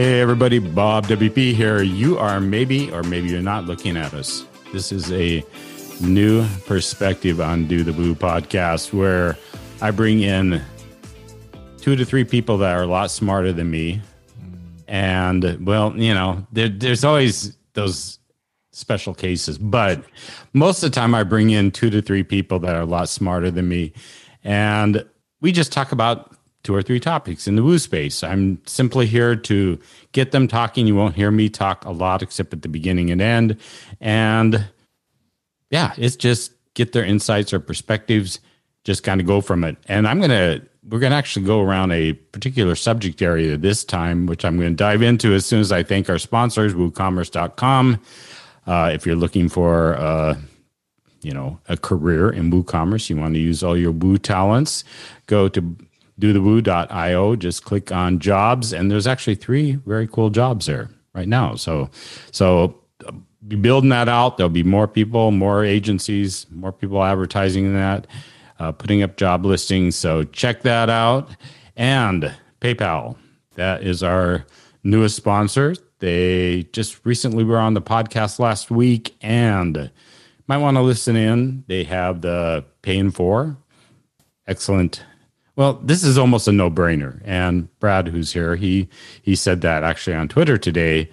Hey, everybody, Bob WP here. You are maybe, or maybe you're not looking at us. This is a new perspective on Do the Woo podcast where I bring in two to three people that are a lot smarter than me. And, well, you know, there, there's always those special cases, but most of the time I bring in two to three people that are a lot smarter than me. And we just talk about two or three topics in the woo space. I'm simply here to get them talking. You won't hear me talk a lot except at the beginning and end. And yeah, it's just get their insights or perspectives, just kind of go from it. And I'm going to, we're going to actually go around a particular subject area this time, which I'm going to dive into as soon as I thank our sponsors, woocommerce.com. Uh, if you're looking for, uh, you know, a career in WooCommerce, you want to use all your Woo talents, go to dothewoo.io. Just click on jobs, and there's actually three very cool jobs there right now. So, so be building that out. There'll be more people, more agencies, more people advertising that, uh, putting up job listings. So check that out. And PayPal, that is our newest sponsor. They just recently were on the podcast last week and might want to listen in. They have the Pay in 4, excellent well, this is almost a no-brainer. And Brad, who's here, he he said that actually on Twitter today.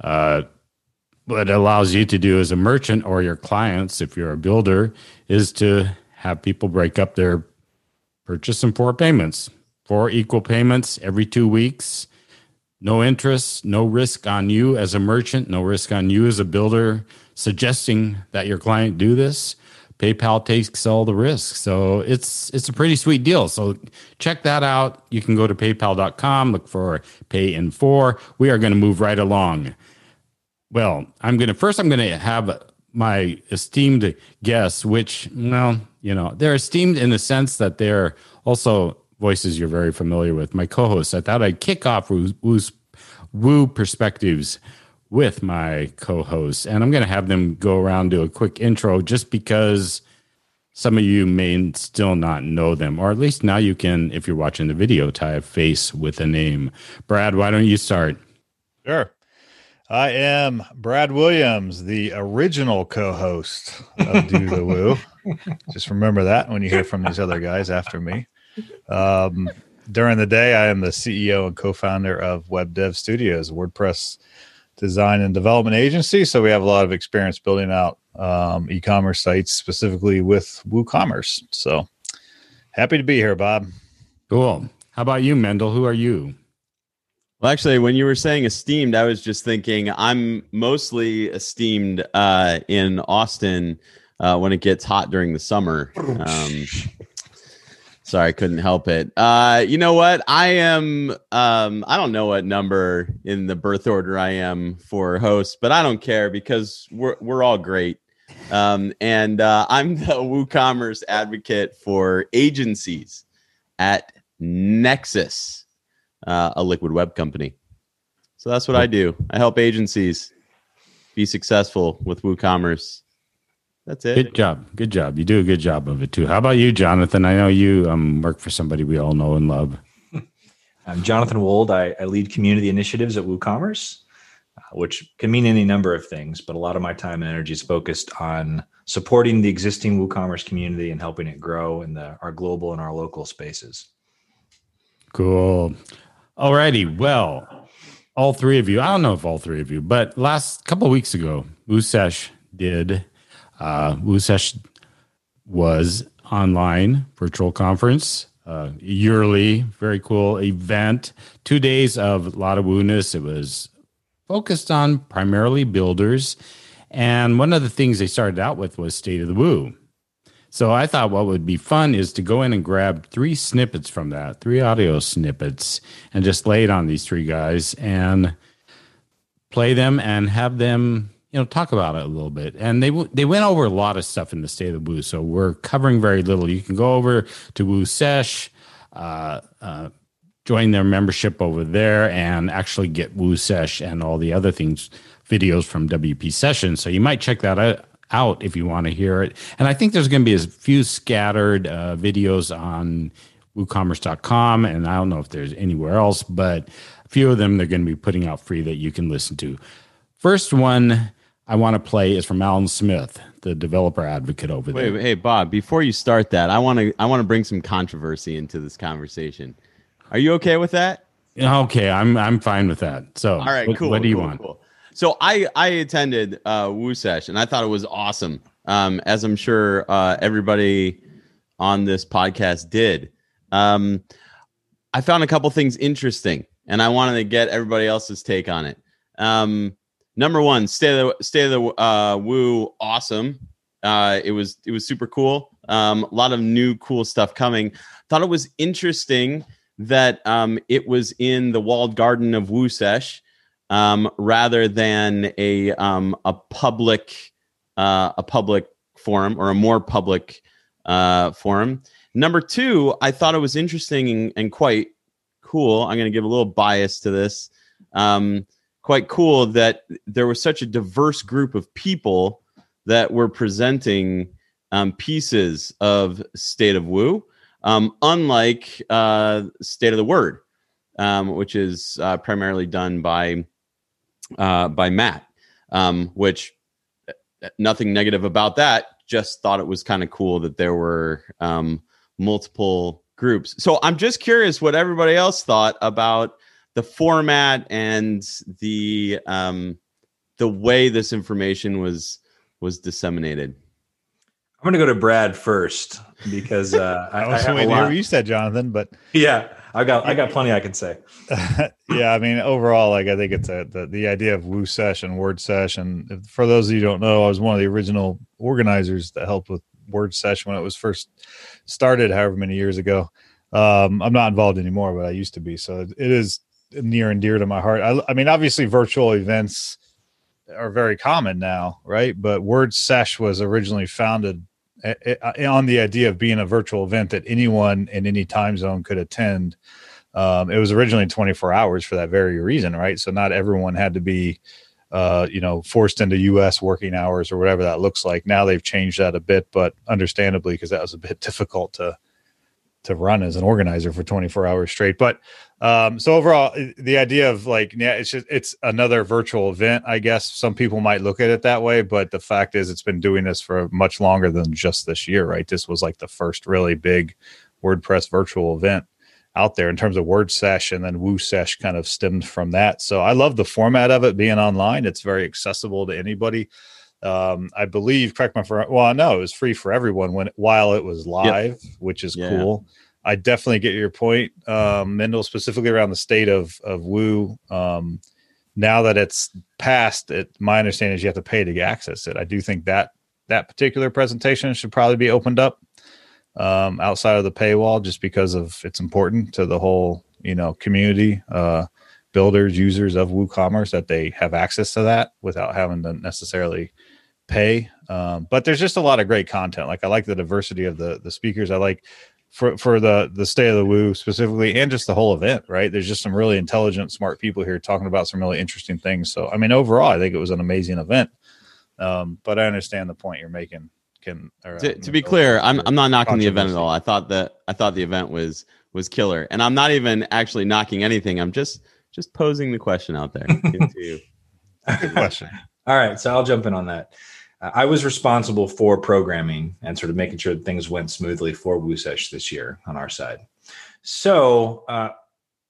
Uh, what it allows you to do as a merchant or your clients, if you're a builder, is to have people break up their purchase in four payments, four equal payments every two weeks. No interest, no risk on you as a merchant, no risk on you as a builder, suggesting that your client do this. PayPal takes all the risk. So it's it's a pretty sweet deal. So check that out. You can go to paypal.com, look for pay in four. We are going to move right along. Well, I'm going to first I'm going to have my esteemed guests, which well, you know, they're esteemed in the sense that they're also voices you're very familiar with. My co-hosts. I thought I'd kick off Woo, Woo Perspectives with my co-hosts and i'm going to have them go around do a quick intro just because some of you may still not know them or at least now you can if you're watching the video tie a face with a name. Brad why don't you start? Sure. I am brad williams the original co-host of do the woo. Just remember that when you hear from these other guys after me. Um, during the day i am the ceo and co-founder of web dev studios wordpress design and development agency. So we have a lot of experience building out um, e-commerce sites, specifically with WooCommerce. So happy to be here, Bob. Cool. How about you, Mendel? Who are you? Well, actually, when you were saying esteemed, I was just thinking I'm mostly esteemed uh, in Austin uh, when it gets hot during the summer. Um, Sorry, I couldn't help it. Uh, you know what? I am. Um, I don't know what number in the birth order I am for host, but I don't care because we're we're all great. Um, and uh, I'm the WooCommerce advocate for agencies at Nexcess, uh, a liquid web company. So that's what I do. I help agencies be successful with WooCommerce that's it. Good job. Good job. You do a good job of it too. How about you, Jonathan? I know you um, work for somebody we all know and love. I'm Jonathan Wold. I, I lead community initiatives at WooCommerce, uh, which can mean any number of things, but a lot of my time and energy is focused on supporting the existing WooCommerce community and helping it grow in the, our global and our local spaces. Cool. Alrighty. Well, all three of you, I don't know if all three of you, but last couple of weeks ago, WooSesh did uh, WooSesh was online virtual conference, uh, yearly, very cool event. Two days of a lot of wooness. It was focused on primarily builders. And one of the things they started out with was State of the Woo. So I thought what would be fun is to go in and grab three snippets from that, three audio snippets, and just lay it on these three guys and play them and have them you know talk about it a little bit. And they they went over a lot of stuff in the state of woo so we're covering very little. You can go over to woo sesh uh, uh, join their membership over there and actually get woo sesh and all the other things videos from wp sessions. So you might check that out if you want to hear it. And i think there's going to be a few scattered uh, videos on woocommerce.com and i don't know if there's anywhere else but a few of them they're going to be putting out free that you can listen to. First one I want to play is from Allen Smith, the developer advocate over Wait, there. hey Bob, before you start that, I want to I want to bring some controversy into this conversation. Are you okay with that? Okay, I'm I'm fine with that. So, All right, what, cool. What do you cool, want? Cool. So I I attended uh, Woo Sesh and I thought it was awesome. Um, as I'm sure uh, everybody on this podcast did. Um, I found a couple things interesting, and I wanted to get everybody else's take on it. Um, number one, stay the of the uh, Woo, awesome. Uh, it was it was super cool. Um, a lot of new cool stuff coming. Thought it was interesting that um, it was in the walled garden of Woo Sesh um, rather than a um, a public uh, a public forum or a more public uh, forum. Number two, I thought it was interesting and, and quite cool. I'm going to give a little bias to this. Um, quite cool that there was such a diverse group of people that were presenting um, pieces of State of Woo, um, unlike uh, State of the Word, um, which is uh, primarily done by uh, by Matt. Um, which uh, nothing negative about that. Just thought it was kind of cool that there were um, multiple groups. So I'm just curious what everybody else thought about the format and the um, the way this information was was disseminated. I'm going to go to Brad first because uh, I, I I was have a waiting to hear lot. what you said, Jonathan, but Yeah, I got I got plenty I can say. yeah, I mean, overall, like I think it's a the, the idea of Woo Sesh and Word Sesh, and if- for those of you who don't know, I was one of the original organizers that helped with Word Sesh when it was first started, however many years ago. Um, I'm not involved anymore, but I used to be, so it it is near and dear to my heart. I, I mean, obviously, virtual events are very common now, right? But Word Sesh was originally founded eh, eh, on the idea of being a virtual event that anyone in any time zone could attend um, it was originally 24 hours for that very reason right so not everyone had to be uh, you know forced into us working hours or whatever that looks like now they've changed that a bit but understandably because that was a bit difficult to to run as an organizer for 24 hours straight. But um, so overall the idea of like yeah it's just it's another virtual event i guess. Some people might look at it that way but the fact is it's been doing this for much longer than just this year right? This was like the first really big wordpress virtual event out there in terms of word sesh and then woo sesh kind of stemmed from that. So i love the format of it being online. It's very accessible to anybody um i believe correct my friend. Well no it was free for everyone when while it was live which is Yeah. cool i definitely get your point um mendel specifically around the state of of woo um now that it's passed it my understanding is you have to pay to access it i do think that that particular presentation should probably be opened up um, outside of the paywall just because of it's important to the whole you know community uh, builders users of woocommerce that they have access to that without having to necessarily pay um, but there's just a lot of great content like i like the diversity of the the speakers i like for for the the state of the woo specifically and just the whole event right there's just some really intelligent smart people here talking about some really interesting things so i mean overall i think it was an amazing event um, but i understand the point you're making can or, to, uh, to be clear, I'm I'm not knocking the event at all. I thought that I thought the event was was killer, and I'm not even actually knocking anything. I'm just just posing the question out there to you. Good question. All right, so I'll jump in on that. I was responsible for programming and sort of making sure that things went smoothly for WooSesh this year on our side. So uh,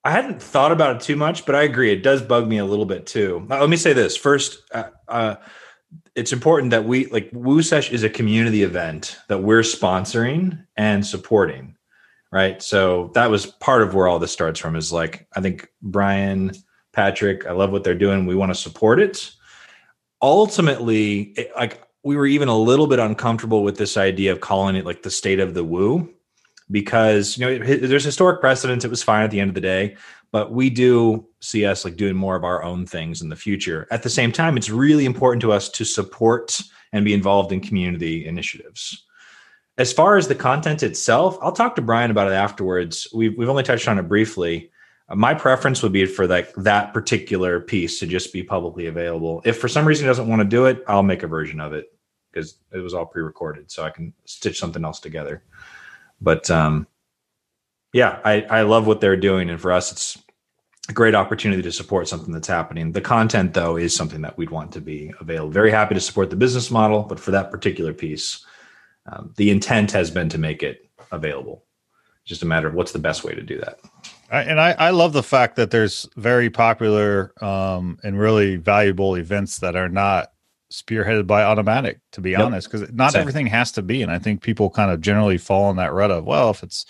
I hadn't thought about it too much, but I agree it does bug me a little bit too. Let me say this first. Uh, uh, it's important that we like WooSesh is a community event that we're sponsoring and supporting, right? So that was part of where all this starts from. Is like I think Brian, Patrick, I love what they're doing. We want to support it ultimately it, like we were even a little bit uncomfortable with this idea of calling it like the state of the woo because you know it, there's historic precedence it was fine at the end of the day but we do see us like doing more of our own things in the future. At the same time it's really important to us to support and be involved in community initiatives. As far as the content itself i'll talk to brian about it afterwards. We've, we've only touched on it briefly my preference would be for like that particular piece to just be publicly available. If for some reason he doesn't want to do it, I'll make a version of it because it was all pre-recorded, so I can stitch something else together. But um, yeah, I I love what they're doing, and for us, it's a great opportunity to support something that's happening. The content, though, is something that we'd want to be available. Very happy to support the business model, but for that particular piece, um, the intent has been to make it available. Just a matter of what's the best way to do that. And I, I love the fact that there's very popular um, and really valuable events that are not spearheaded by Automattic to be yep. honest because not Same. everything has to be and i think people kind of generally fall in that rut of well if it's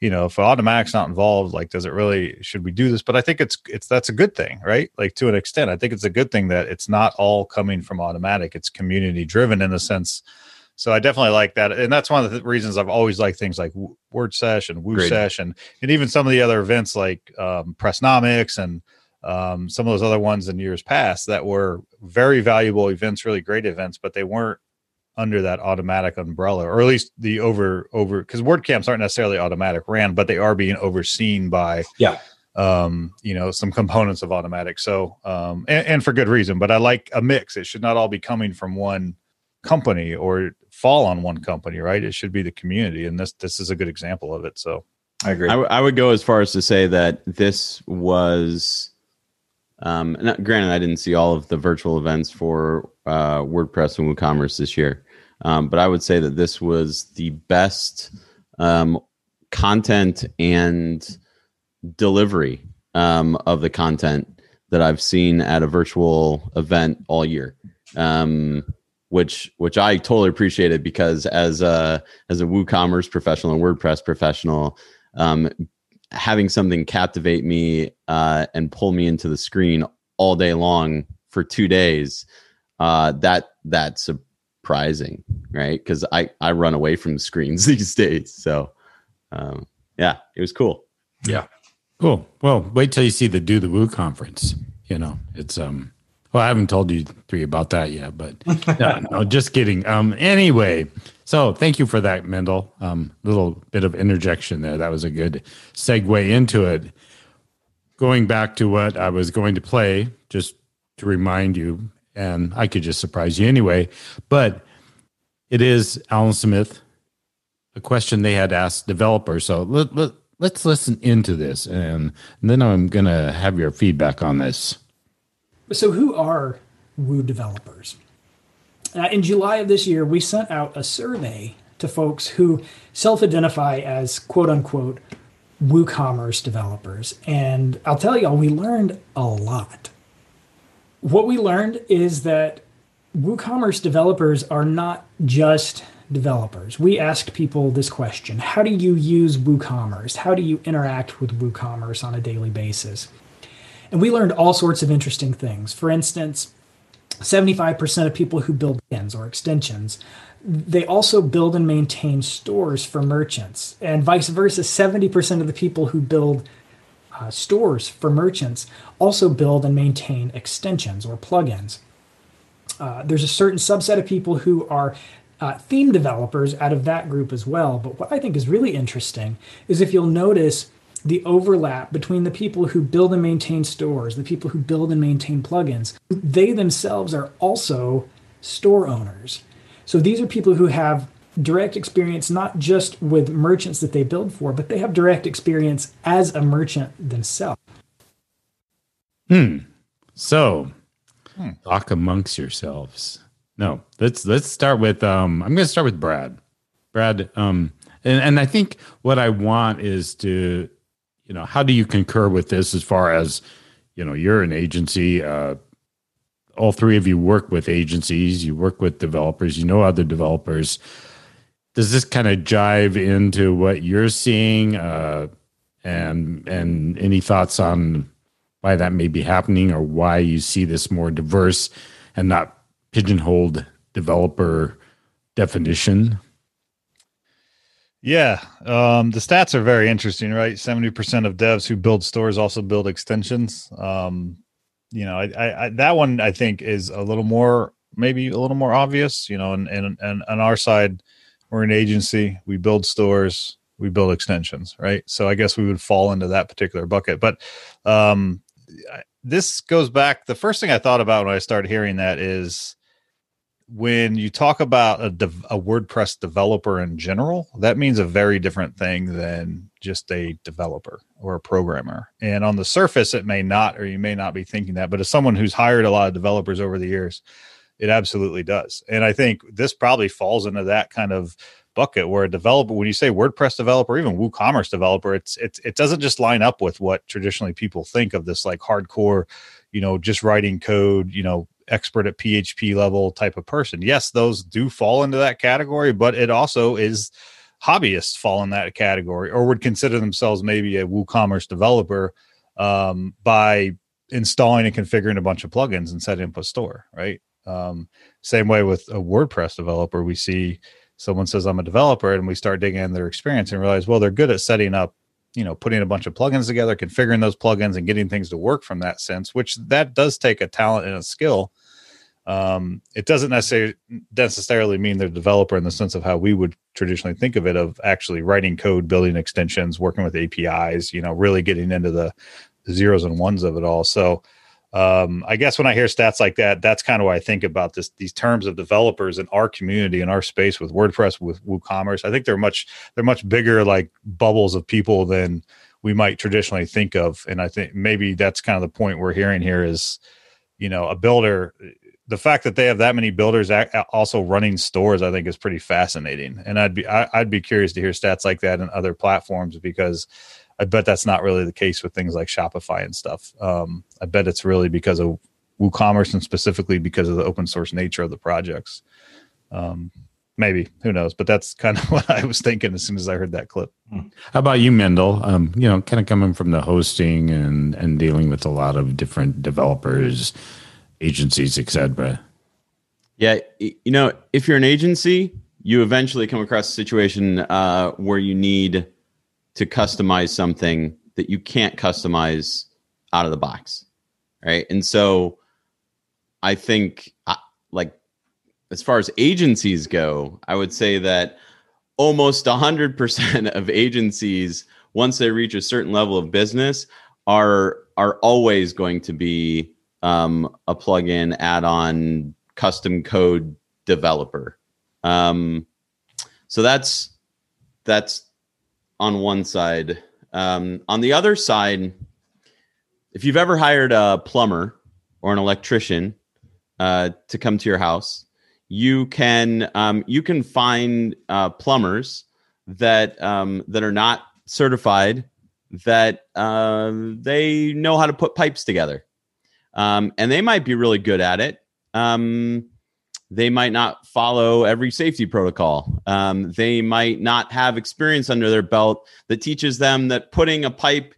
you know if Automattic's not involved like does it really should we do this but i think it's it's that's a good thing right like to an extent i think it's a good thing that it's not all coming from Automattic it's community driven in the sense so I definitely like that, and that's one of the reasons I've always liked things like Word and Woo Session, and even some of the other events like um, Pressnomics and um, some of those other ones in years past that were very valuable events, really great events, but they weren't under that Automattic umbrella, or at least the over over because WordCamps aren't necessarily Automattic ran, but they are being overseen by yeah. um you know some components of Automattic. So um and, and for good reason but i like a mix. It should not all be coming from one company or fall on one company, right? It should be the community, and this this is a good example of it. So I agree. I, w- I would go as far as to say that this was. Um, not, granted, I didn't see all of the virtual events for uh, WordPress and WooCommerce this year, um, but I would say that this was the best um, content and delivery um, of the content that I've seen at a virtual event all year. Um, which which I totally appreciated because as a as a WooCommerce professional and WordPress professional, um, having something captivate me uh, and pull me into the screen all day long for two days, uh, that that's surprising, right? Because I I run away from screens these days. So um, yeah, it was cool. Yeah, cool. Well, wait till you see the Do the Woo conference. You know, it's um well, I haven't told you three about that yet, but no, no, just kidding. Um, anyway, so thank you for that, Mendel. Um, little bit of interjection there. That was a good segue into it. Going back to what I was going to play, just to remind you, and I could just surprise you anyway, but it is Allen Smith, a question they had asked developers. So let, let, let's listen into this, and, and then I'm going to have your feedback on this. So, who are Woo developers? Uh, in July of this year, we sent out a survey to folks who self identify as quote unquote WooCommerce developers. And I'll tell y'all, we learned a lot. What we learned is that WooCommerce developers are not just developers. We asked people this question How do you use WooCommerce? How do you interact with WooCommerce on a daily basis? And we learned all sorts of interesting things. For instance, 75% of people who build ends or extensions, they also build and maintain stores for merchants. And vice versa, 70% of the people who build uh, stores for merchants also build and maintain extensions or plugins. Uh, there's a certain subset of people who are uh, theme developers out of that group as well. But what I think is really interesting is if you'll notice the overlap between the people who build and maintain stores, the people who build and maintain plugins, they themselves are also store owners. So these are people who have direct experience not just with merchants that they build for, but they have direct experience as a merchant themselves. Hmm. So hmm. talk amongst yourselves. No, let's let's start with um I'm gonna start with Brad. Brad, um and, and I think what I want is to you know, how do you concur with this as far as, you know, you're an agency, uh, all three of you work with agencies, you work with developers, you know other developers. Does this kind of jive into what you're seeing? Uh, and and any thoughts on why that may be happening or why you see this more diverse and not pigeonholed developer definition? Yeah, um, the stats are very interesting, right? Seventy percent of devs who build stores also build extensions. Um, you know, I, I, I, that one I think is a little more, maybe a little more obvious. You know, and and and on our side, we're an agency. We build stores. We build extensions, right? So I guess we would fall into that particular bucket. But um, this goes back. The first thing I thought about when I started hearing that is when you talk about a, a WordPress developer in general, that means a very different thing than just a developer or a programmer. And on the surface, it may not, or you may not be thinking that. But as someone who's hired a lot of developers over the years, it absolutely does. And I think this probably falls into that kind of bucket where a developer, when you say WordPress developer, even WooCommerce developer, it's it's it doesn't just line up with what traditionally people think of this like hardcore, you know, just writing code, you know, expert at PHP level type of person. Yes, those do fall into that category, but it also is hobbyists fall in that category or would consider themselves maybe a WooCommerce developer um, by installing and configuring a bunch of plugins and setting up a store, right? Um, same way with a WordPress developer, we see someone says I'm a developer and we start digging in their experience and realize, well, they're good at setting up, you know, putting a bunch of plugins together, configuring those plugins and getting things to work from that sense, which that does take a talent and a skill. Um, it doesn't necessarily necessarily mean they're developer in the sense of how we would traditionally think of it of actually writing code, building extensions, working with APIs, you know, really getting into the zeros and ones of it all. So um, I guess when I hear stats like that, that's kind of what I think about this these terms of developers in our community in our space with WordPress with WooCommerce. I think they're much they're much bigger like bubbles of people than we might traditionally think of, and I think maybe that's kind of the point we're hearing here is, you know, a builder. The fact that they have that many builders also running stores, I think, is pretty fascinating, and I'd be I'd be curious to hear stats like that in other platforms because I bet that's not really the case with things like Shopify and stuff. Um, I bet it's really because of WooCommerce and specifically because of the open source nature of the projects. Um, maybe who knows? But that's kind of what I was thinking as soon as I heard that clip. How about you, Mendel? Um, you know, kind of coming from the hosting and and dealing with a lot of different developers, agencies, etc. Yeah, you know, if you're an agency, you eventually come across a situation uh, where you need to customize something that you can't customize out of the box right? And so i think like as far as agencies go i would say that almost 100% of agencies once they reach a certain level of business are are always going to be um, a plugin add-on custom code developer. Um, so that's that's on one side. Um, on the other side, if you've ever hired a plumber or an electrician uh, to come to your house, you can um, you can find uh, plumbers that um, that are not certified that uh, they know how to put pipes together, um, and they might be really good at it. Um, they might not follow every safety protocol. Um, they might not have experience under their belt that teaches them that putting a pipe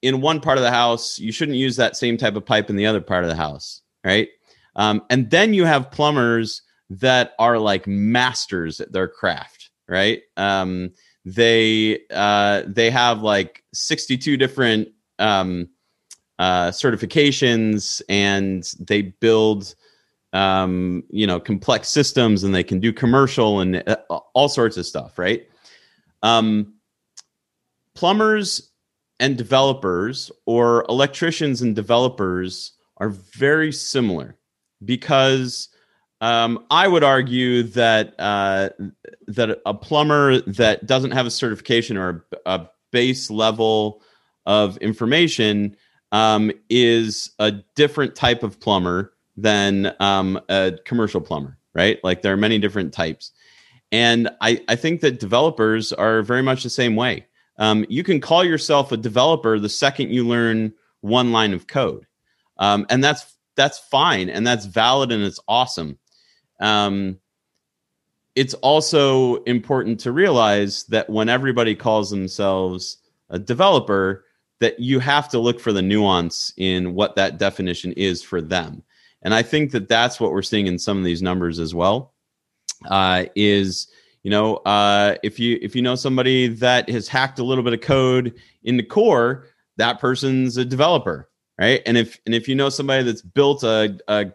in one part of the house, you shouldn't use that same type of pipe in the other part of the house, right? Um, and then you have plumbers that are like masters at their craft, right? Um, they uh, they have like sixty two different um, uh, certifications, and they build um, you know, complex systems and they can do commercial and uh, all sorts of stuff, right? Um, plumbers and developers or electricians and developers are very similar because um, I would argue that uh, that a plumber that doesn't have a certification or a, a base level of information um, is a different type of plumber than um, a commercial plumber, right? Like there are many different types. And I, I think that developers are very much the same way. Um, you can call yourself a developer the second you learn one line of code. Um, and that's that's fine and that's valid and it's awesome. Um, it's also important to realize that when everybody calls themselves a developer, that you have to look for the nuance in what that definition is for them. And I think that that's what we're seeing in some of these numbers as well. Uh, is you know uh, if you if you know somebody that has hacked a little bit of code in the core, that person's a developer, right? And if and if you know somebody that's built a, a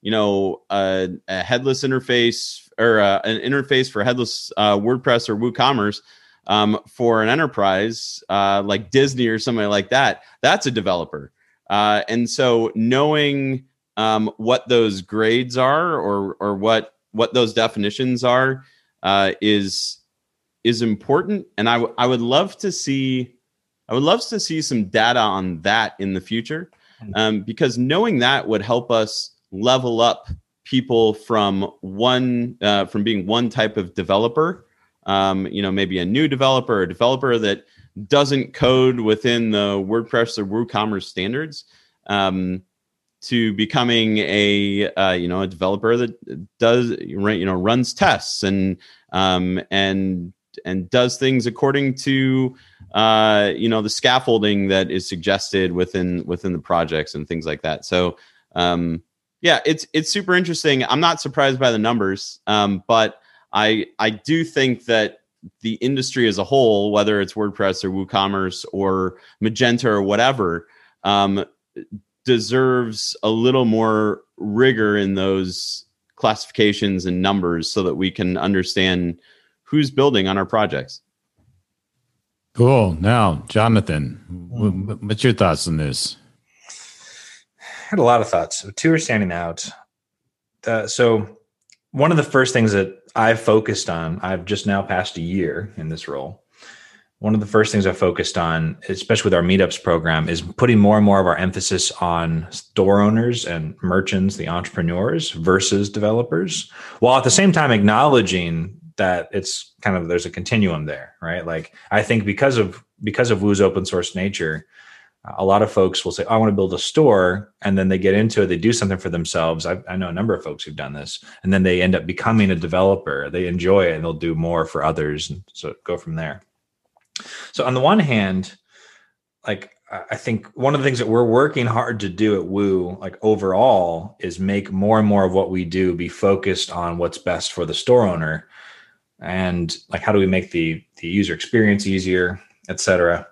you know a, a headless interface or a, uh, an interface for headless uh, WordPress or WooCommerce um, for an enterprise uh, like Disney or somebody like that, that's a developer. Uh, and so knowing um, what those grades are or or what what those definitions are uh, is is important, and I, w- I would love to see I would love to see some data on that in the future, hmm. um, because knowing that would help us level up people from one uh, from being one type of developer, um, you know, maybe a new developer, a developer that doesn't code within the WordPress or WooCommerce standards. Um, to becoming a uh, you know a developer that does you know runs tests and um, and and does things according to uh, you know the scaffolding that is suggested within within the projects and things like that. So um, yeah, it's it's super interesting. I'm not surprised by the numbers, um, but I I do think that the industry as a whole, whether it's WordPress or WooCommerce or Magento or whatever, um, deserves a little more rigor in those classifications and numbers so that we can understand who's building on our projects. Cool. Now, Jonathan, what's your thoughts on this? I had a lot of thoughts. Two are standing out. Uh, so, one of the first things that I've focused on, I've just now passed a year in this role. One of the first things I focused on, especially with our meetups program, is putting more and more of our emphasis on store owners and merchants, the entrepreneurs versus developers, while at the same time acknowledging that it's kind of there's a continuum there, right? Like I think because of because of Woo's open source nature, a lot of folks will say, oh, "I want to build a store," and then they get into it, they do something for themselves. I, I, know a number of folks who've done this, and then they end up becoming a developer. They enjoy it, and they'll do more for others, and so go from there. So on the one hand, like I think one of the things that we're working hard to do at Woo, like overall, is make more and more of what we do be focused on what's best for the store owner. And like how do we make the the user experience easier etc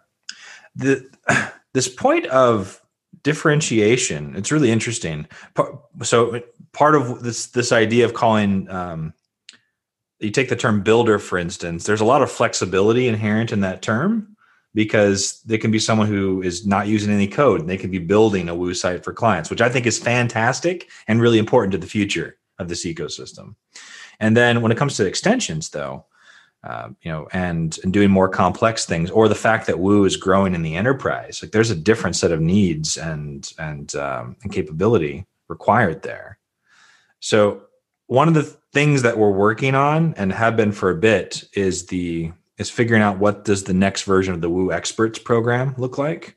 the this point of differentiation it's really interesting. So part of this this idea of calling um, you take the term builder for instance there's a lot of flexibility inherent in that term because they can be someone who is not using any code and they can be building a woo site for clients which i think is fantastic and really important to the future of this ecosystem and then when it comes to extensions, though, uh, you know, and and doing more complex things, or the fact that Woo is growing in the enterprise, like there's a different set of needs and and um, and capability required there. So one of the things that we're working on and have been for a bit is the is figuring out what does the next version of the Woo Experts program look like.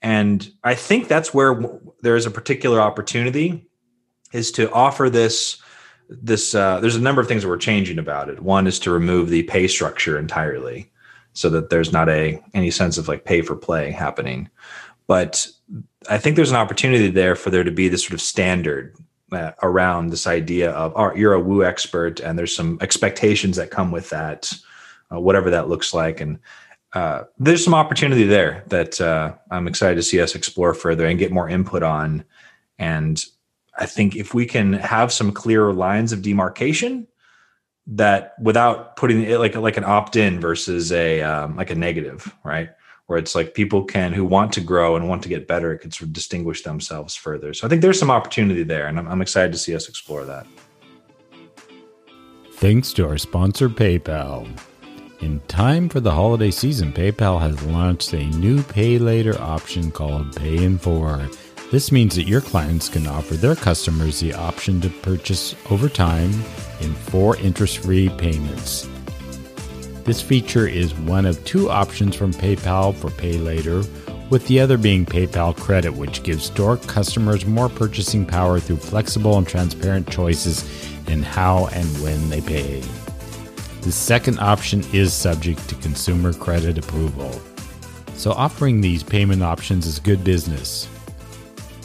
And I think that's where there is a particular opportunity is to offer this this uh, there's a number of things that we're changing about it. One is to remove the pay structure entirely, so that there's not a any sense of like pay for play happening. But I think there's an opportunity there for there to be this sort of standard uh, around this idea of, oh, you're a woo expert, and there's some expectations that come with that, uh, whatever that looks like, and uh, there's some opportunity there that uh, I'm excited to see us explore further and get more input on. And I think if we can have some clearer lines of demarcation that without putting it like like an opt-in versus a um, like a negative, right? Where it's like people can who want to grow and want to get better, could sort of distinguish themselves further. So I think there's some opportunity there, and I'm, I'm excited to see us explore that. Thanks to our sponsor, PayPal. In time for the holiday season, PayPal has launched a new pay later option called Pay in 4 this means that your clients can offer their customers the option to purchase over time in four interest free payments. This feature is one of two options from PayPal for Pay Later, with the other being PayPal Credit, which gives store customers more purchasing power through flexible and transparent choices in how and when they pay. The second option is subject to consumer credit approval. So, offering these payment options is good business.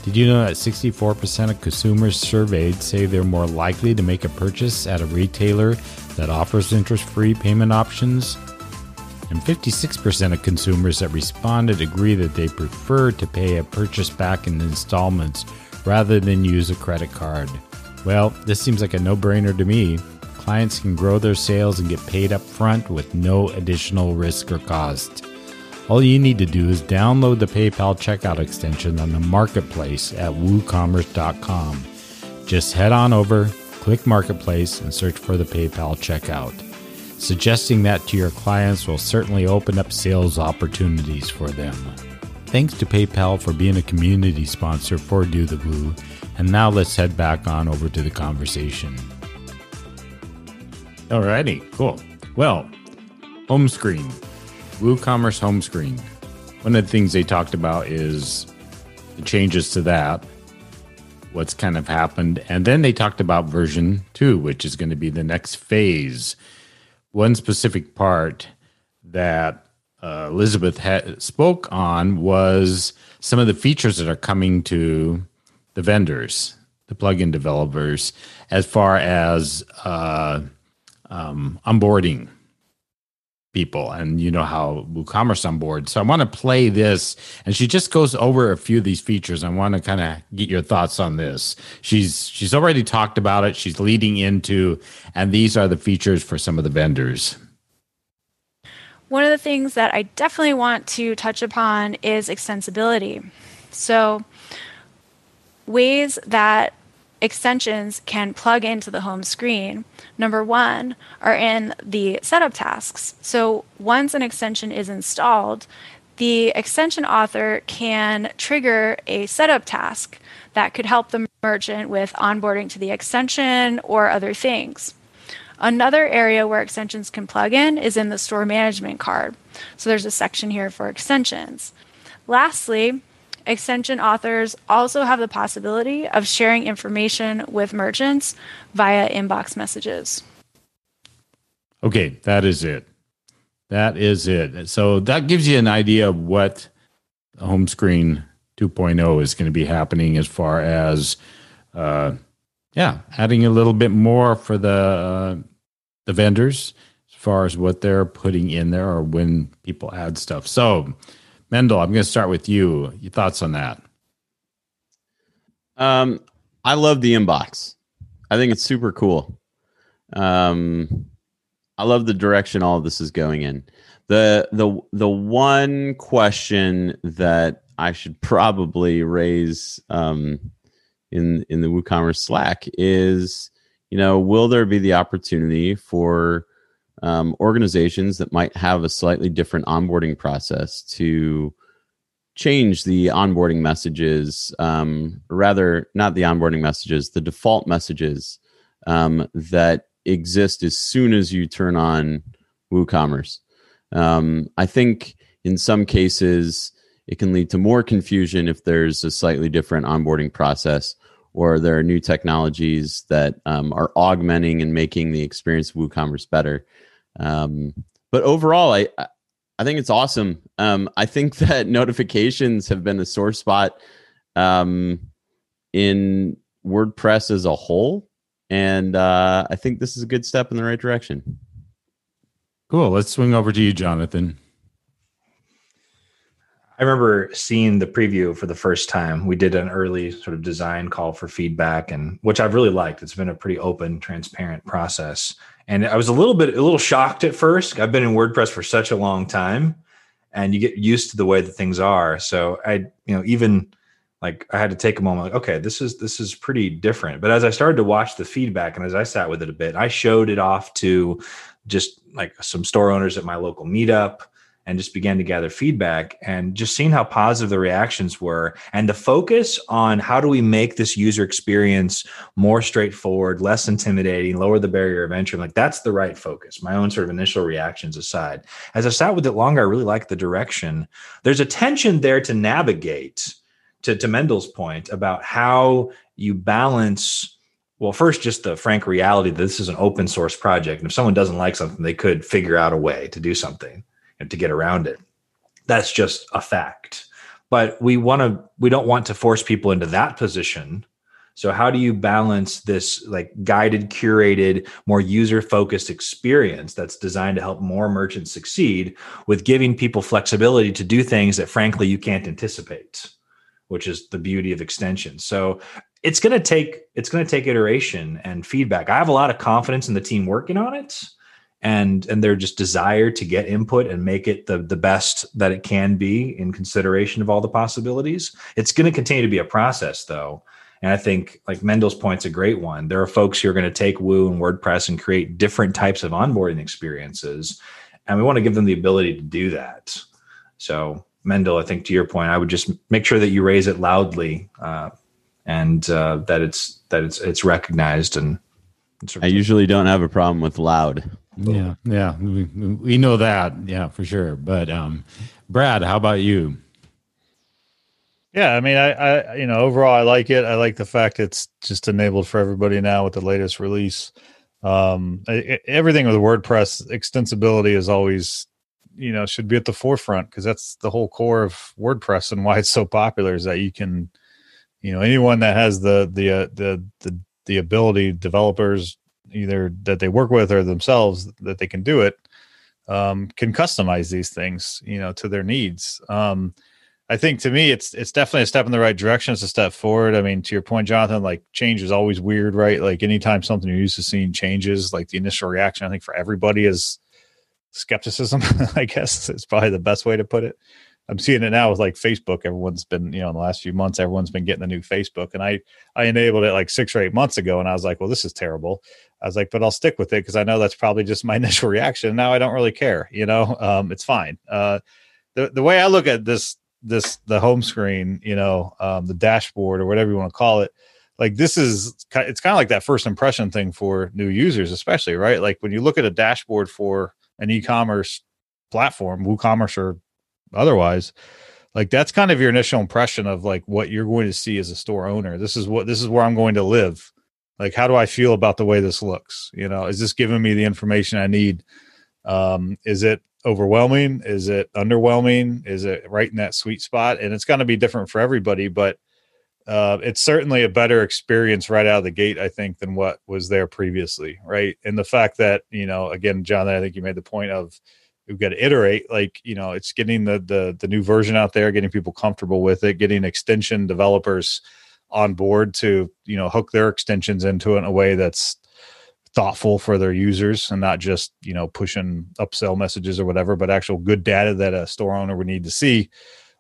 Did you know that 64% of consumers surveyed say they're more likely to make a purchase at a retailer that offers interest free payment options? And 56% of consumers that responded agree that they prefer to pay a purchase back in installments rather than use a credit card. Well, this seems like a no brainer to me. Clients can grow their sales and get paid up front with no additional risk or cost. All you need to do is download the PayPal checkout extension on the marketplace at woocommerce.com. Just head on over, click Marketplace, and search for the PayPal checkout. Suggesting that to your clients will certainly open up sales opportunities for them. Thanks to PayPal for being a community sponsor for Do the Woo. And now let's head back on over to the conversation. Alrighty, cool. Well, home screen, WooCommerce home screen. One of the things they talked about is the changes to that, what's kind of happened. And then they talked about version two, which is going to be the next phase. One specific part that uh, Elizabeth spoke on was some of the features that are coming to the vendors, the plugin developers, as far as uh, um, onboarding people and you know how WooCommerce on board. So I want to play this and she just goes over a few of these features. I want to kind of get your thoughts on this. She's she's already talked about it. She's leading into and these are the features for some of the vendors. One of the things that I definitely want to touch upon is extensibility. So ways that extensions can plug into the home screen, number one, are in the setup tasks. So once an extension is installed, the extension author can trigger a setup task that could help the merchant with onboarding to the extension or other things. Another area where extensions can plug in is in the store management card. So there's a section here for extensions. Lastly, extension authors also have the possibility of sharing information with merchants via inbox messages. Okay, that is it. That is it. So that gives you an idea of what home screen 2.0 is going to be happening as far as, uh, yeah, adding a little bit more for the uh, the vendors as far as what they're putting in there or when people add stuff. So Mendel, I'm going to start with you. Your thoughts on that? Um, I love the inbox. I think it's super cool. Um, I love the direction all of this is going in. The the the one question that I should probably raise um, in in the WooCommerce Slack is, you know, will there be the opportunity for um, organizations that might have a slightly different onboarding process to change the onboarding messages, um, rather, not the onboarding messages, the default messages um, that exist as soon as you turn on WooCommerce. Um, I think in some cases, it can lead to more confusion if there's a slightly different onboarding process or there are new technologies that um, are augmenting and making the experience of WooCommerce better. Um, but overall, I I think it's awesome. Um, I think that notifications have been a sore spot um, in WordPress as a whole, and uh, I think this is a good step in the right direction. Cool. Let's swing over to you, Jonathan. I remember seeing the preview for the first time. We did an early sort of design call for feedback, and which I've really liked. It's been a pretty open, transparent process. And I was a little bit a little shocked at first. I've been in WordPress for such a long time, and you get used to the way that things are. So I, you know, even like I had to take a moment, like, okay, this is this is pretty different. But as I started to watch the feedback and as I sat with it a bit, I showed it off to just like some store owners at my local meetup and just began to gather feedback and just seeing how positive the reactions were. And the focus on how do we make this user experience more straightforward less intimidating lower the barrier of entry like that's the right focus my own sort of initial reactions aside. As i sat with it longer i really like the direction. There's a tension there to navigate to, to mendel's point about how you balance well, first, just the frank reality that this is an open source project. And if someone doesn't like something, they could figure out a way to do something and to get around it. That's just a fact. But we want to we don't want to force people into that position. So how do you balance this like guided, curated, more user-focused experience that's designed to help more merchants succeed with giving people flexibility to do things that frankly you can't anticipate, which is the beauty of extensions. So it's going to take it's going to take iteration and feedback. I have a lot of confidence in the team working on it and and their just desire to get input and make it the the best that it can be in consideration of all the possibilities. It's going to continue to be a process though. And I think like Mendel's point's a great one. There are folks who are going to take Woo and WordPress and create different types of onboarding experiences. And we want to give them the ability to do that. So Mendel, I think to your point, I would just make sure that you raise it loudly uh, and uh, that it's that it's it's recognized and I usually don't have a problem with loud. Yeah, yeah, we, we know that, yeah, for sure. But um, Brad, how about you? Yeah, I mean, I, I, you know, overall, I like it. I like the fact it's just enabled for everybody now with the latest release. Um, I, everything with WordPress extensibility is always, you know, should be at the forefront because that's the whole core of WordPress and why it's so popular is that you can, you know, anyone that has the the uh, the the the ability, developers either that they work with or themselves that they can do it, um, can customize these things, you know, to their needs. Um, I think to me, it's it's definitely a step in the right direction. It's a step forward. I mean, to your point, Jonathan, like change is always weird, right? Like anytime something you're used to seeing changes, like the initial reaction, I think for everybody is skepticism. I guess is probably the best way to put it. I'm seeing it now with like Facebook. Everyone's been, you know, in the last few months, everyone's been getting the new Facebook, and I I enabled it like six or eight months ago, and I was like, well, this is terrible. I was like, but I'll stick with it because I know that's probably just my initial reaction. Now I don't really care, you know, um, it's fine. Uh, the the way I look at this this the home screen, you know, um, the dashboard or whatever you want to call it, like this is it's kind of like that first impression thing for new users, especially right. Like when you look at a dashboard for an e-commerce platform, WooCommerce or otherwise like that's kind of your initial impression of like what you're going to see as a store owner this is what this is where i'm going to live like how do i feel about the way this looks? You know is this giving me the information i need? Um is it overwhelming? Is it underwhelming? Is it right in that sweet spot? And it's going to be different for everybody but uh, it's certainly a better experience right out of the gate, I think, than what was there previously, right? And the fact that you know, again, John, I think you made the point of we've got to iterate like you know it's getting the the the new version out there getting people comfortable with it getting extension developers on board to you know hook their extensions into it in a way that's thoughtful for their users and not just you know pushing upsell messages or whatever but actual good data that a store owner would need to see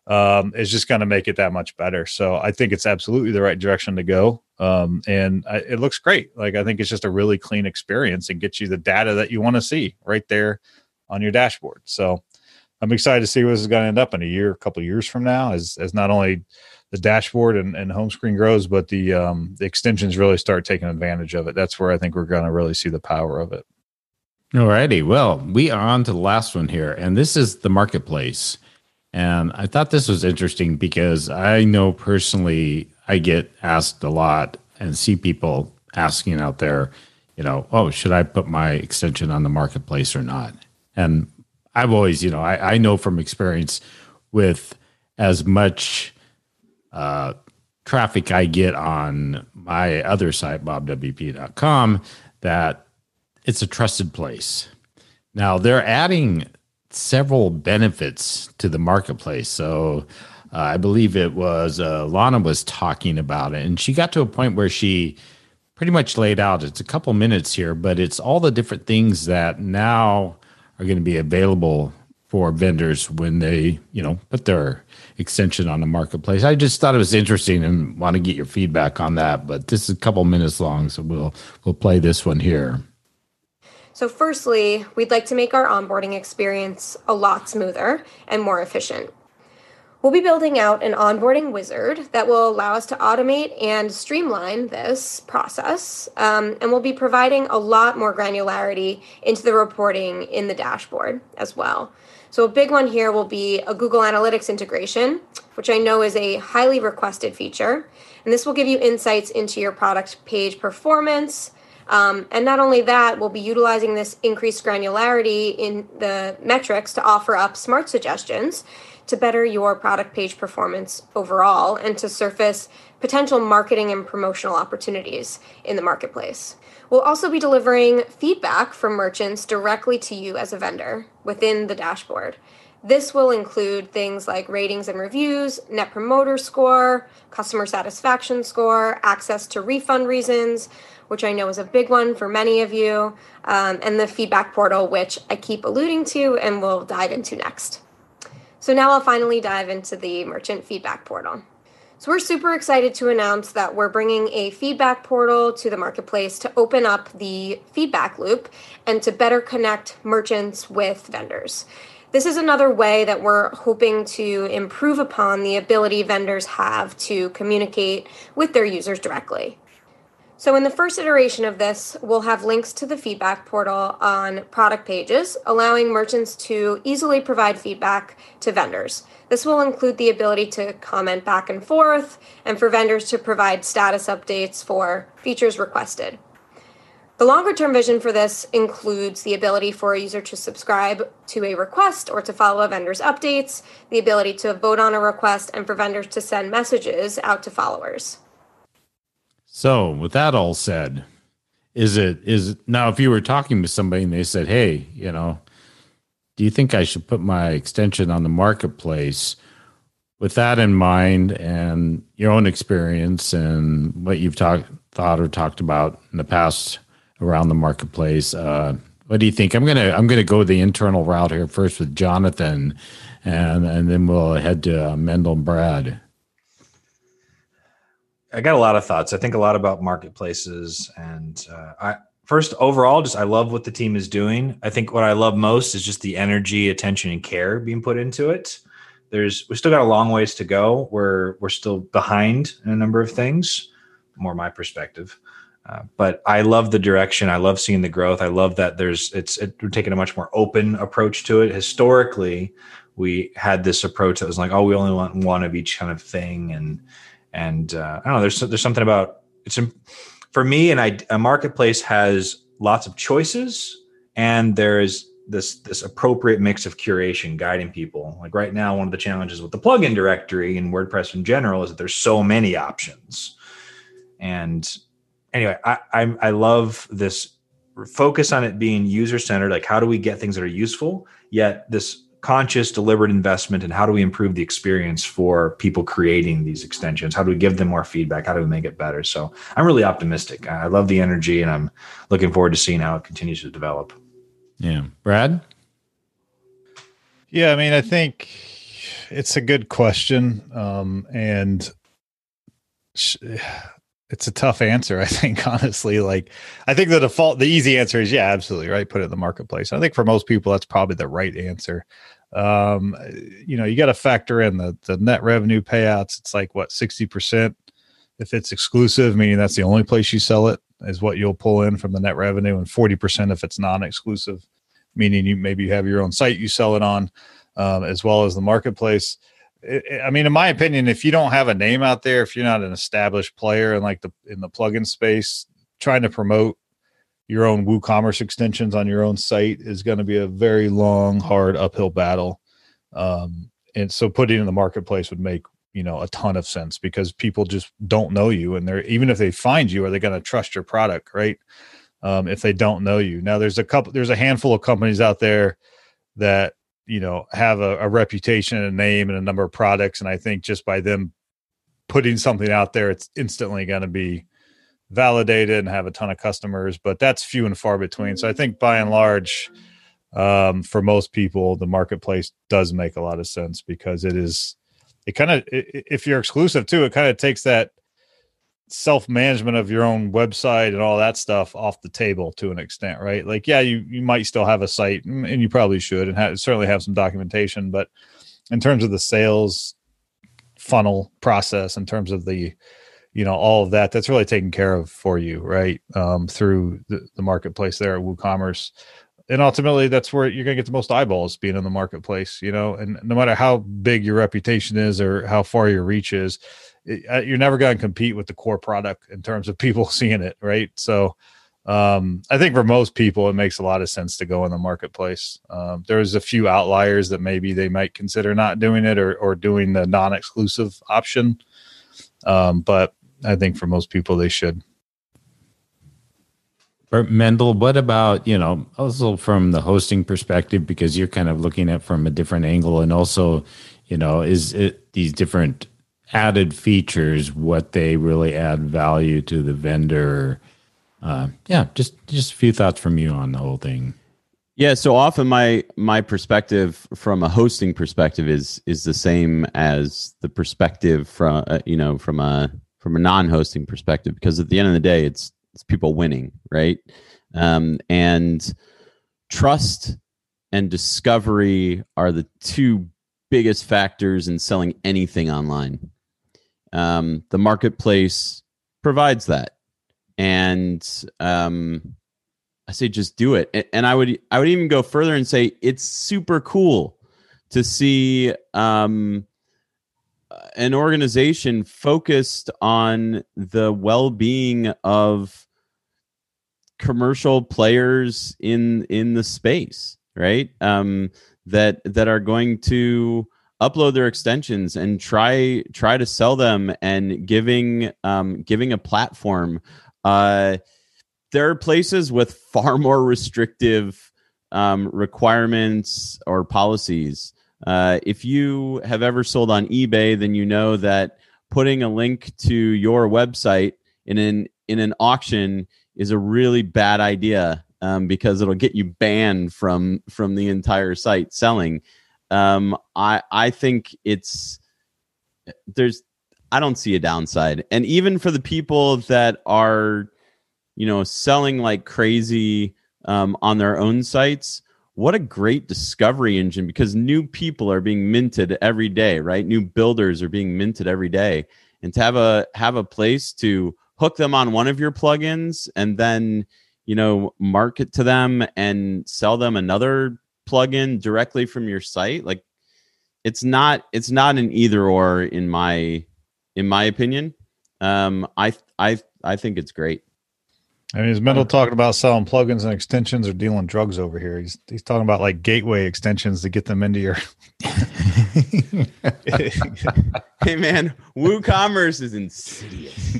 um, is just going to make it that much better so i think it's absolutely the right direction to go um, and I, it looks great like i think it's just a really clean experience and gets you the data that you want to see right there on your dashboard. So I'm excited to see what this is going to end up in a year, a couple years from now, as as not only the dashboard and, and home screen grows, but the um, the extensions really start taking advantage of it. That's where I think we're going to really see the power of it. All righty. Well, we are on to the last one here, and this is the marketplace. And I thought this was interesting because I know personally I get asked a lot and see people asking out there, you know, oh, should I put my extension on the marketplace or not? And I've always, you know, I, I know from experience with as much uh, traffic I get on my other site, bobwp.com, that it's a trusted place. Now they're adding several benefits to the marketplace. So uh, I believe it was uh, Lana was talking about it, and she got to a point where she pretty much laid out. It's a couple minutes here, but it's all the different things that now are going to be available for vendors when they, you know, put their extension on the marketplace. I just thought it was interesting and want to get your feedback on that. But this is a couple minutes long, so we'll we'll play this one here. So, firstly, we'd like to make our onboarding experience a lot smoother and more efficient. We'll be building out an onboarding wizard that will allow us to automate and streamline this process. Um, and we'll be providing a lot more granularity into the reporting in the dashboard as well. So, a big one here will be a Google Analytics integration, which I know is a highly requested feature. And this will give you insights into your product page performance. Um, and not only that, we'll be utilizing this increased granularity in the metrics to offer up smart suggestions to better your product page performance overall and to surface potential marketing and promotional opportunities in the marketplace. We'll also be delivering feedback from merchants directly to you as a vendor within the dashboard. This will include things like ratings and reviews, net promoter score, customer satisfaction score, access to refund reasons, which I know is a big one for many of you, um, and the feedback portal, which I keep alluding to and we'll dive into next. So now I'll finally dive into the merchant feedback portal. So we're super excited to announce that we're bringing a feedback portal to the marketplace to open up the feedback loop and to better connect merchants with vendors. This is another way that we're hoping to improve upon the ability vendors have to communicate with their users directly. So, in the first iteration of this, we'll have links to the feedback portal on product pages, allowing merchants to easily provide feedback to vendors. This will include the ability to comment back and forth and for vendors to provide status updates for features requested. The longer term vision for this includes the ability for a user to subscribe to a request or to follow a vendor's updates, the ability to vote on a request, and for vendors to send messages out to followers. So, with that all said, is it is it, now if you were talking to somebody and they said, "Hey, you know, do you think I should put my extension on the marketplace? With that in mind and your own experience and what you've talked thought or talked about in the past around the marketplace, uh, what do you think? I'm gonna I'm gonna go the internal route here first with Jonathan, and and then we'll head to uh, Mendel and Brad. I got a lot of thoughts. I think a lot about marketplaces, and uh, I first overall just i love what the team is doing. I think what i love most is just the energy attention and care being put into it. There's we still got a long ways to go. We're we're still behind in a number of things more my perspective. Uh, but i love the direction. I love seeing the growth. I love that there's it's it, we're taking a much more open approach to it. Historically we had this approach that was like oh we only want one of each kind of thing and and uh, i don't know there's there's something about it's for me, and I, a marketplace has lots of choices, and there is this this appropriate mix of curation guiding people. Like right now, one of the challenges with the plugin directory and WordPress in general is that there's so many options. And anyway, I I, I love this focus on it being user centered. Like, how do we get things that are useful? Yet this conscious, deliberate investment and how do we improve the experience for people creating these extensions? How do we give them more feedback? How do we make it better? So I'm really optimistic. I love the energy and I'm looking forward to seeing how it continues to develop. Yeah. Brad? Yeah, I mean, I think it's a good question. Um, and it's a tough answer, I think, honestly. Like, I think the default, the easy answer is yeah, absolutely, right? Put it in the marketplace. I think for most people, that's probably the right answer um you know you got to factor in the the net revenue payouts. It's like what 60% if it's exclusive meaning that's the only place you sell it is what you'll pull in from the net revenue and 40% if it's non-exclusive meaning you maybe you have your own site you sell it on um, as well as the marketplace. I mean in my opinion if you don't have a name out there if you're not an established player in like the in the plugin space trying to promote your own WooCommerce extensions on your own site is going to be a very long, hard uphill battle. Um, and so putting in the marketplace would make you know a ton of sense because people just don't know you, and they're even if they find you, are they going to trust your product, right? Um, if they don't know you. Now, there's a couple, there's a handful of companies out there that you know have a, a reputation and a name and a number of products, and I think just by them putting something out there, it's instantly going to be validated and have a ton of customers, but that's few and far between. So I think by and large, um, for most people, the marketplace does make a lot of sense because it is, it kind of, if you're exclusive too, it kind of takes that self management of your own website and all that stuff off the table to an extent, right? Like, yeah, you, you might still have a site and you probably should and have, certainly have some documentation, but in terms of the sales funnel process, in terms of the, you know all of that that's really taken care of for you right? Um, through the, the, marketplace there at woocommerce. And ultimately that's where you're going to get the most eyeballs being in the marketplace you know? And no matter how big your reputation is or how far your reach is it, uh, you're never going to compete with the core product in terms of people seeing it right? So um, i think for most people it makes a lot of sense to go in the marketplace. Um, there's a few outliers that maybe they might consider not doing it or, or doing the non-exclusive option. Um, but I think for most people they should. Bert Mendel, what about, you know, also from the hosting perspective, because you're kind of looking at from a different angle and also, you know, is it these different added features, what they really add value to the vendor uh, yeah, just just a few thoughts from you on the whole thing. Yeah, so often my my perspective from a hosting perspective is is the same as the perspective from uh, you know from a from a non-hosting perspective because at the end of the day it's it's people winning, right? Um, and trust and discovery are the two biggest factors in selling anything online. Um, the marketplace provides that, and um, I say just do it. And I would I would even go further and say it's super cool to see um, an organization focused on the well-being of commercial players in in the space, right? Um, that that are going to upload their extensions and try try to sell them and giving um, giving a platform. Uh, there are places with far more restrictive um, requirements or policies. Uh, if you have ever sold on eBay, then you know that putting a link to your website in an in an auction is a really bad idea um, because it'll get you banned from from the entire site selling. Um, I I think it's there's I don't see a downside, and even for the people that are you know, selling like crazy um, on their own sites. What a great discovery engine because new people are being minted every day, right? New builders are being minted every day, and to have a have a place to hook them on one of your plugins and then you know market to them and sell them another plugin directly from your site like it's not it's not an either or in my in my opinion. Um i i i think it's great I mean, is Mendel oh. talking about selling plugins and extensions or dealing drugs over here? He's he's talking about like gateway extensions to get them into your. hey man, WooCommerce is insidious.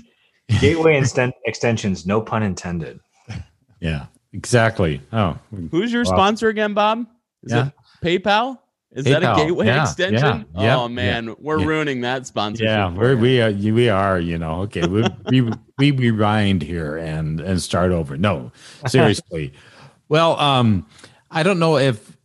Gateway instant extensions, no pun intended. Yeah, exactly. Oh, who's your wow. sponsor again, Bob? Is yeah. it PayPal? Is PayPal. that a gateway yeah, extension? Yeah, oh man, yeah, we're ruining that sponsorship. Yeah, we're, we are. We are. You know, okay, we we we rewind here and and start over. No, seriously. well, um, I don't know if.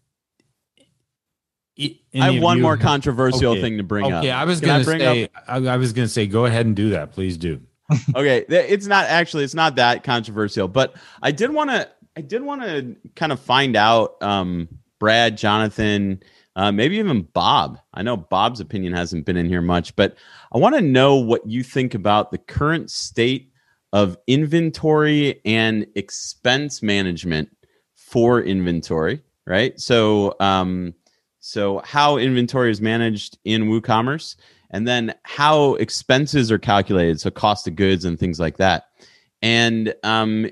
I have one more controversial okay. thing to bring okay, up. Yeah, I was going to say. I, I was to say, go ahead and do that, please do. okay, it's not actually. It's not that controversial, but I did want to. I did want to kind of find out, um, Brad, Jonathan uh, maybe even Bob. I know Bob's opinion hasn't been in here much, but I want to know what you think about the current state of inventory and expense management for inventory. Right. So, um, so how inventory is managed in WooCommerce, and then how expenses are calculated, so cost of goods and things like that. And um,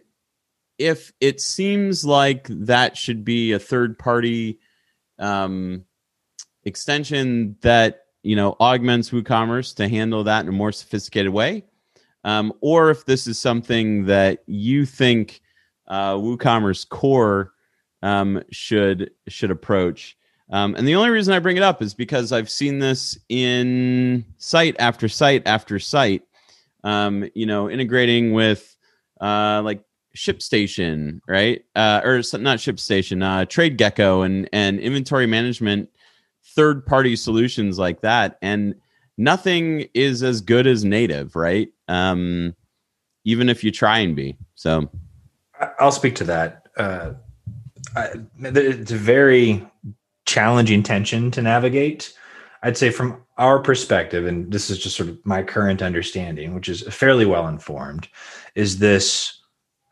if it seems like that should be a third party um, extension that you know augments WooCommerce to handle that in a more sophisticated way, um, or if this is something that you think uh, WooCommerce Core um, should should approach. Um, and the only reason I bring it up is because I've seen this in site after site after site. Um, you know, integrating with uh, like ShipStation, right? Uh, or not ShipStation, uh, TradeGecko, and and inventory management third party solutions like that and nothing is as good as native right? Um even if you try and be so. I'll speak to that. Uh I, it's a very challenging tension to navigate. I'd say from our perspective and this is just sort of my current understanding which is fairly well informed is this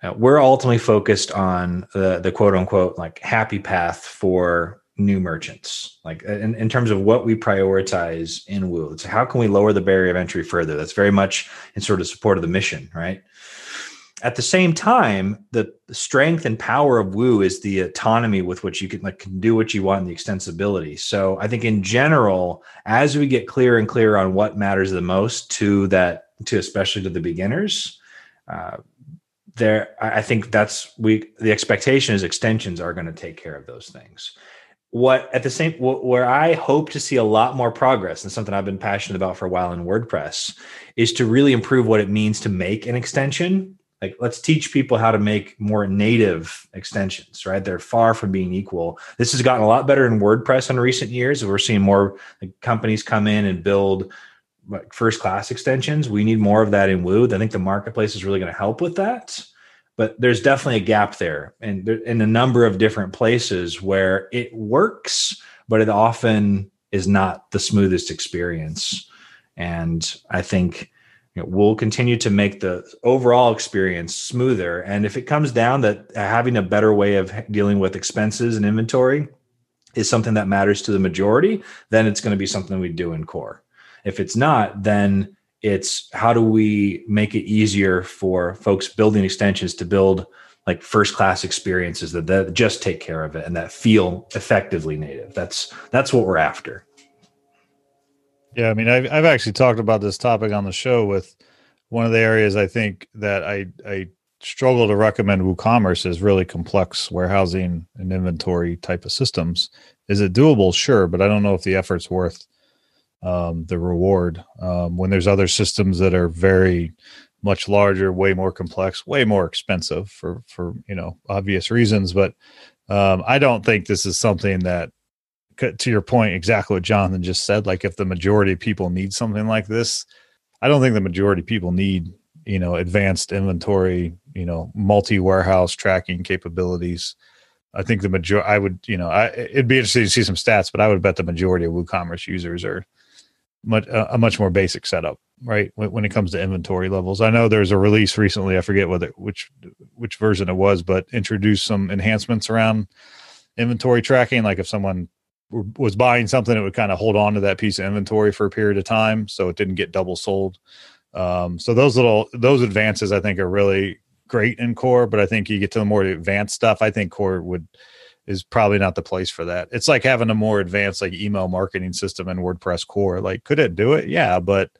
uh, we're ultimately focused on the the quote unquote like happy path for new merchants like in, in terms of what we prioritize in woo it's how can we lower the barrier of entry further? That's very much in sort of support of the mission right? At the same time the strength and power of woo is the autonomy with which you can like can do what you want and the extensibility. So i think in general as we get clearer and clearer on what matters the most to that to especially to the beginners uh, there i think that's we the expectation is extensions are going to take care of those things what at the same where I hope to see a lot more progress and something I've been passionate about for a while in WordPress is to really improve what it means to make an extension. Like let's teach people how to make more native extensions right? They're far from being equal. This has gotten a lot better in wordpress in recent years. We're seeing more companies come in and build like first class extensions. We need more of that in woo i think the marketplace is really going to help with that but there's definitely a gap there and there, in a number of different places where it works but it often is not the smoothest experience and i think you know, we'll continue to make the overall experience smoother. And if it comes down that having a better way of dealing with expenses and inventory is something that matters to the majority, then it's going to be something we do in core. If it's not, then it's how do we make it easier for folks building extensions to build like first class experiences that, that just take care of it and that feel effectively native. That's that's what we're after. Yeah, I mean, I've I've actually talked about this topic on the show with one of the areas I think that I I struggle to recommend WooCommerce is really complex warehousing and inventory type of systems. Is it doable? Sure, but I don't know if the effort's worth um, the reward um, when there's other systems that are very much larger, way more complex, way more expensive for for you know obvious reasons. But um, I don't think this is something that to your point, exactly what Jonathan just said. Like, if the majority of people need something like this, I don't think the majority of people need, you know, advanced inventory, you know, multi warehouse tracking capabilities. I think the major, I would, you know, I, it'd be interesting to see some stats, but I would bet the majority of WooCommerce users are much a much more basic setup, right? When, when, it comes to inventory levels, I know there's a release recently. I forget whether which which version it was, but introduced some enhancements around inventory tracking. Like if someone was buying something, it would kind of hold on to that piece of inventory for a period of time, so it didn't get double sold. Um, so those little those advances, I think, are really great in core. But I think you get to the more advanced stuff. I think core would is probably not the place for that. It's like having a more advanced like email marketing system in WordPress core. Like, could it do it? Yeah, but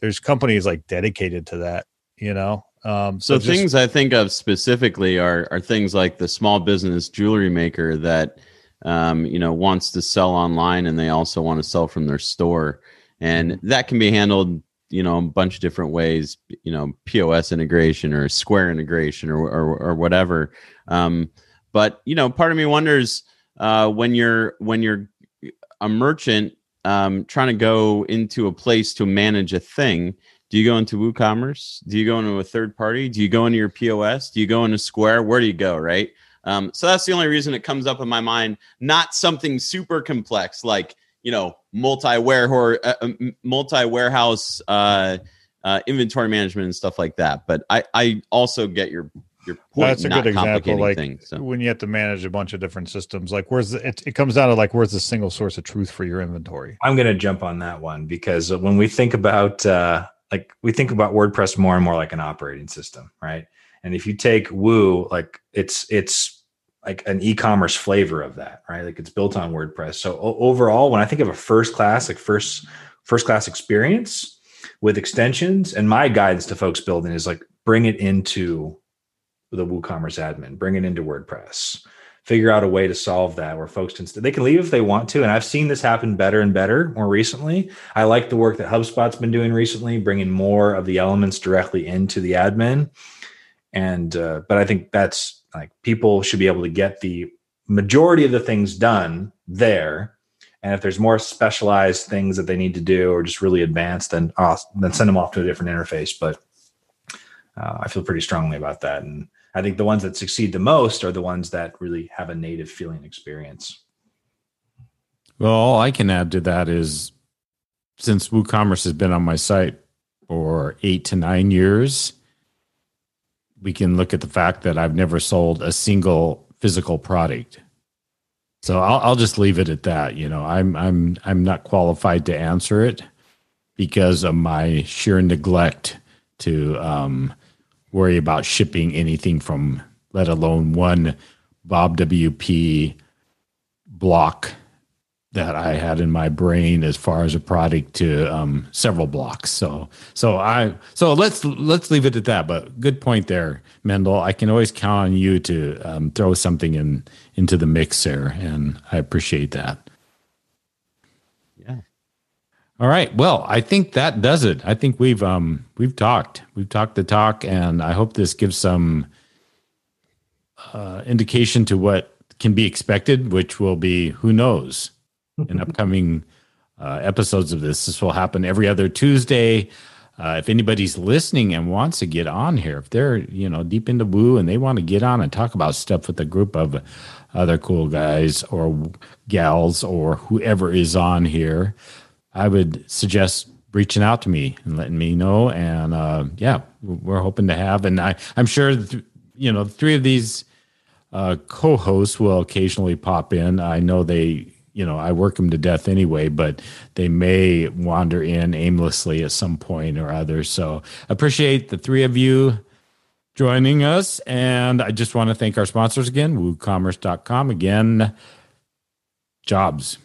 there's companies like dedicated to that. You know, um, so, so just, things I think of specifically are are things like the small business jewelry maker that um, you know, wants to sell online and they also want to sell from their store. And mm-hmm. that can be handled, you know, a bunch of different ways, you know, POS integration or Square integration or, or, or whatever. Um, but, you know, part of me wonders uh, when you're, when you're a merchant um, trying to go into a place to manage a thing, do you go into WooCommerce? Do you go into a third party? Do you go into your POS? Do you go into Square? Where do you go? Right. Um, so that's the only reason it comes up in my mind. Not something super complex like you know multi warehouse uh, um, multi warehouse uh, uh, inventory management and stuff like that. But I I also get your your point. That's a good example. Like things, so. when you have to manage a bunch of different systems, like where's the, it, it comes down to like where's the single source of truth for your inventory. I'm going to jump on that one because when we think about uh, like we think about WordPress more and more like an operating system, right? And if you take Woo, like it's it's like an e-commerce flavor of that, right? Like it's built on WordPress. So o- overall, when I think of a first class, like first first class experience with extensions, and my guidance to folks building is like bring it into the WooCommerce admin, bring it into WordPress, figure out a way to solve that where folks can st- they can leave if they want to. And I've seen this happen better and better more recently. I like the work that HubSpot's been doing recently, bringing more of the elements directly into the admin. And uh, but I think that's like people should be able to get the majority of the things done there. And if there's more specialized things that they need to do or just really advanced, then uh, then send them off to a different interface. But uh, I feel pretty strongly about that. And I think the ones that succeed the most are the ones that really have a native feeling experience. Well, all I can add to that is since WooCommerce has been on my site for eight to nine years, we can look at the fact that I've never sold a single physical product. So I'll, I'll just leave it at that. You know, I'm I'm I'm not qualified to answer it because of my sheer neglect to um, worry about shipping anything from, let alone one Bob WP block that I had in my brain as far as a product to um, several blocks. So so I so let's let's leave it at that. But good point there, Mendel. I can always count on you to um, throw something in into the mix there, and I appreciate that. All right. Well, I think that does it. I think we've um we've talked. We've talked the talk, and I hope this gives some uh, indication to what can be expected, which will be who knows in upcoming uh, episodes of this. This will happen every other Tuesday. Uh, if anybody's listening and wants to get on here, if they're you know deep into woo and they want to get on and talk about stuff with a group of other cool guys or gals or whoever is on here, I would suggest reaching out to me and letting me know. And uh, yeah, we're hoping to have, and I I'm sure th- you know three of these uh, co-hosts will occasionally pop in. I know they you know, I work them to death anyway, but they may wander in aimlessly at some point or other. So appreciate the three of you joining us. And I just want to thank our sponsors again, woocommerce.com. Again, jobs.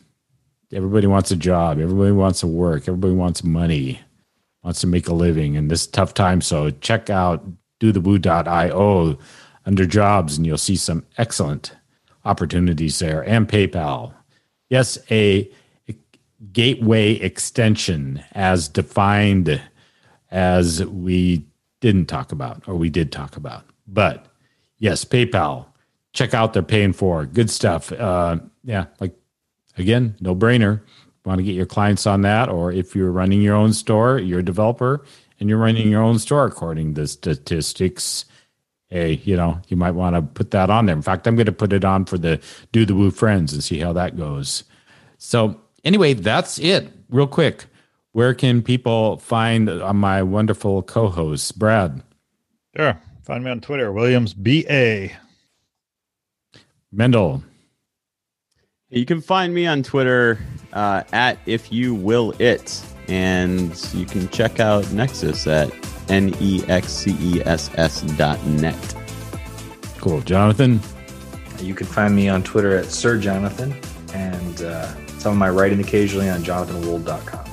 Everybody wants a job. Everybody wants to work. Everybody wants money, wants to make a living in this tough time. So check out dothewoo.io under jobs and you'll see some excellent opportunities there and PayPal Yes, a gateway extension as defined as we didn't talk about or we did talk about. But yes, PayPal, check out they're paying for good stuff. Uh, yeah, like again, no brainer. Want to get your clients on that, or if you're running your own store, you're a developer and you're running your own store according to statistics. Hey, you know, you might want to put that on there. In fact, I'm going to put it on for the Do the Woo Friends and see how that goes. So, anyway, that's it. Real quick, where can people find uh, my wonderful co hosts, Brad? Sure. Find me on Twitter, Williams BA. Mendel. You can find me on Twitter uh, at if you will it, and you can check out Nexcess at n e x c e s s dot net. Cool, Jonathan. You can find me on Twitter at Sir Jonathan, and uh, some of my writing occasionally on jonathanwold.com.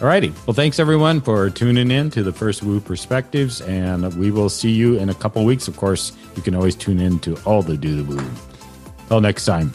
Alrighty. Well, thanks everyone for tuning in to the first Woo Perspectives, and we will see you in a couple weeks. Of course, you can always tune in to all the Do the Woo. Till next time.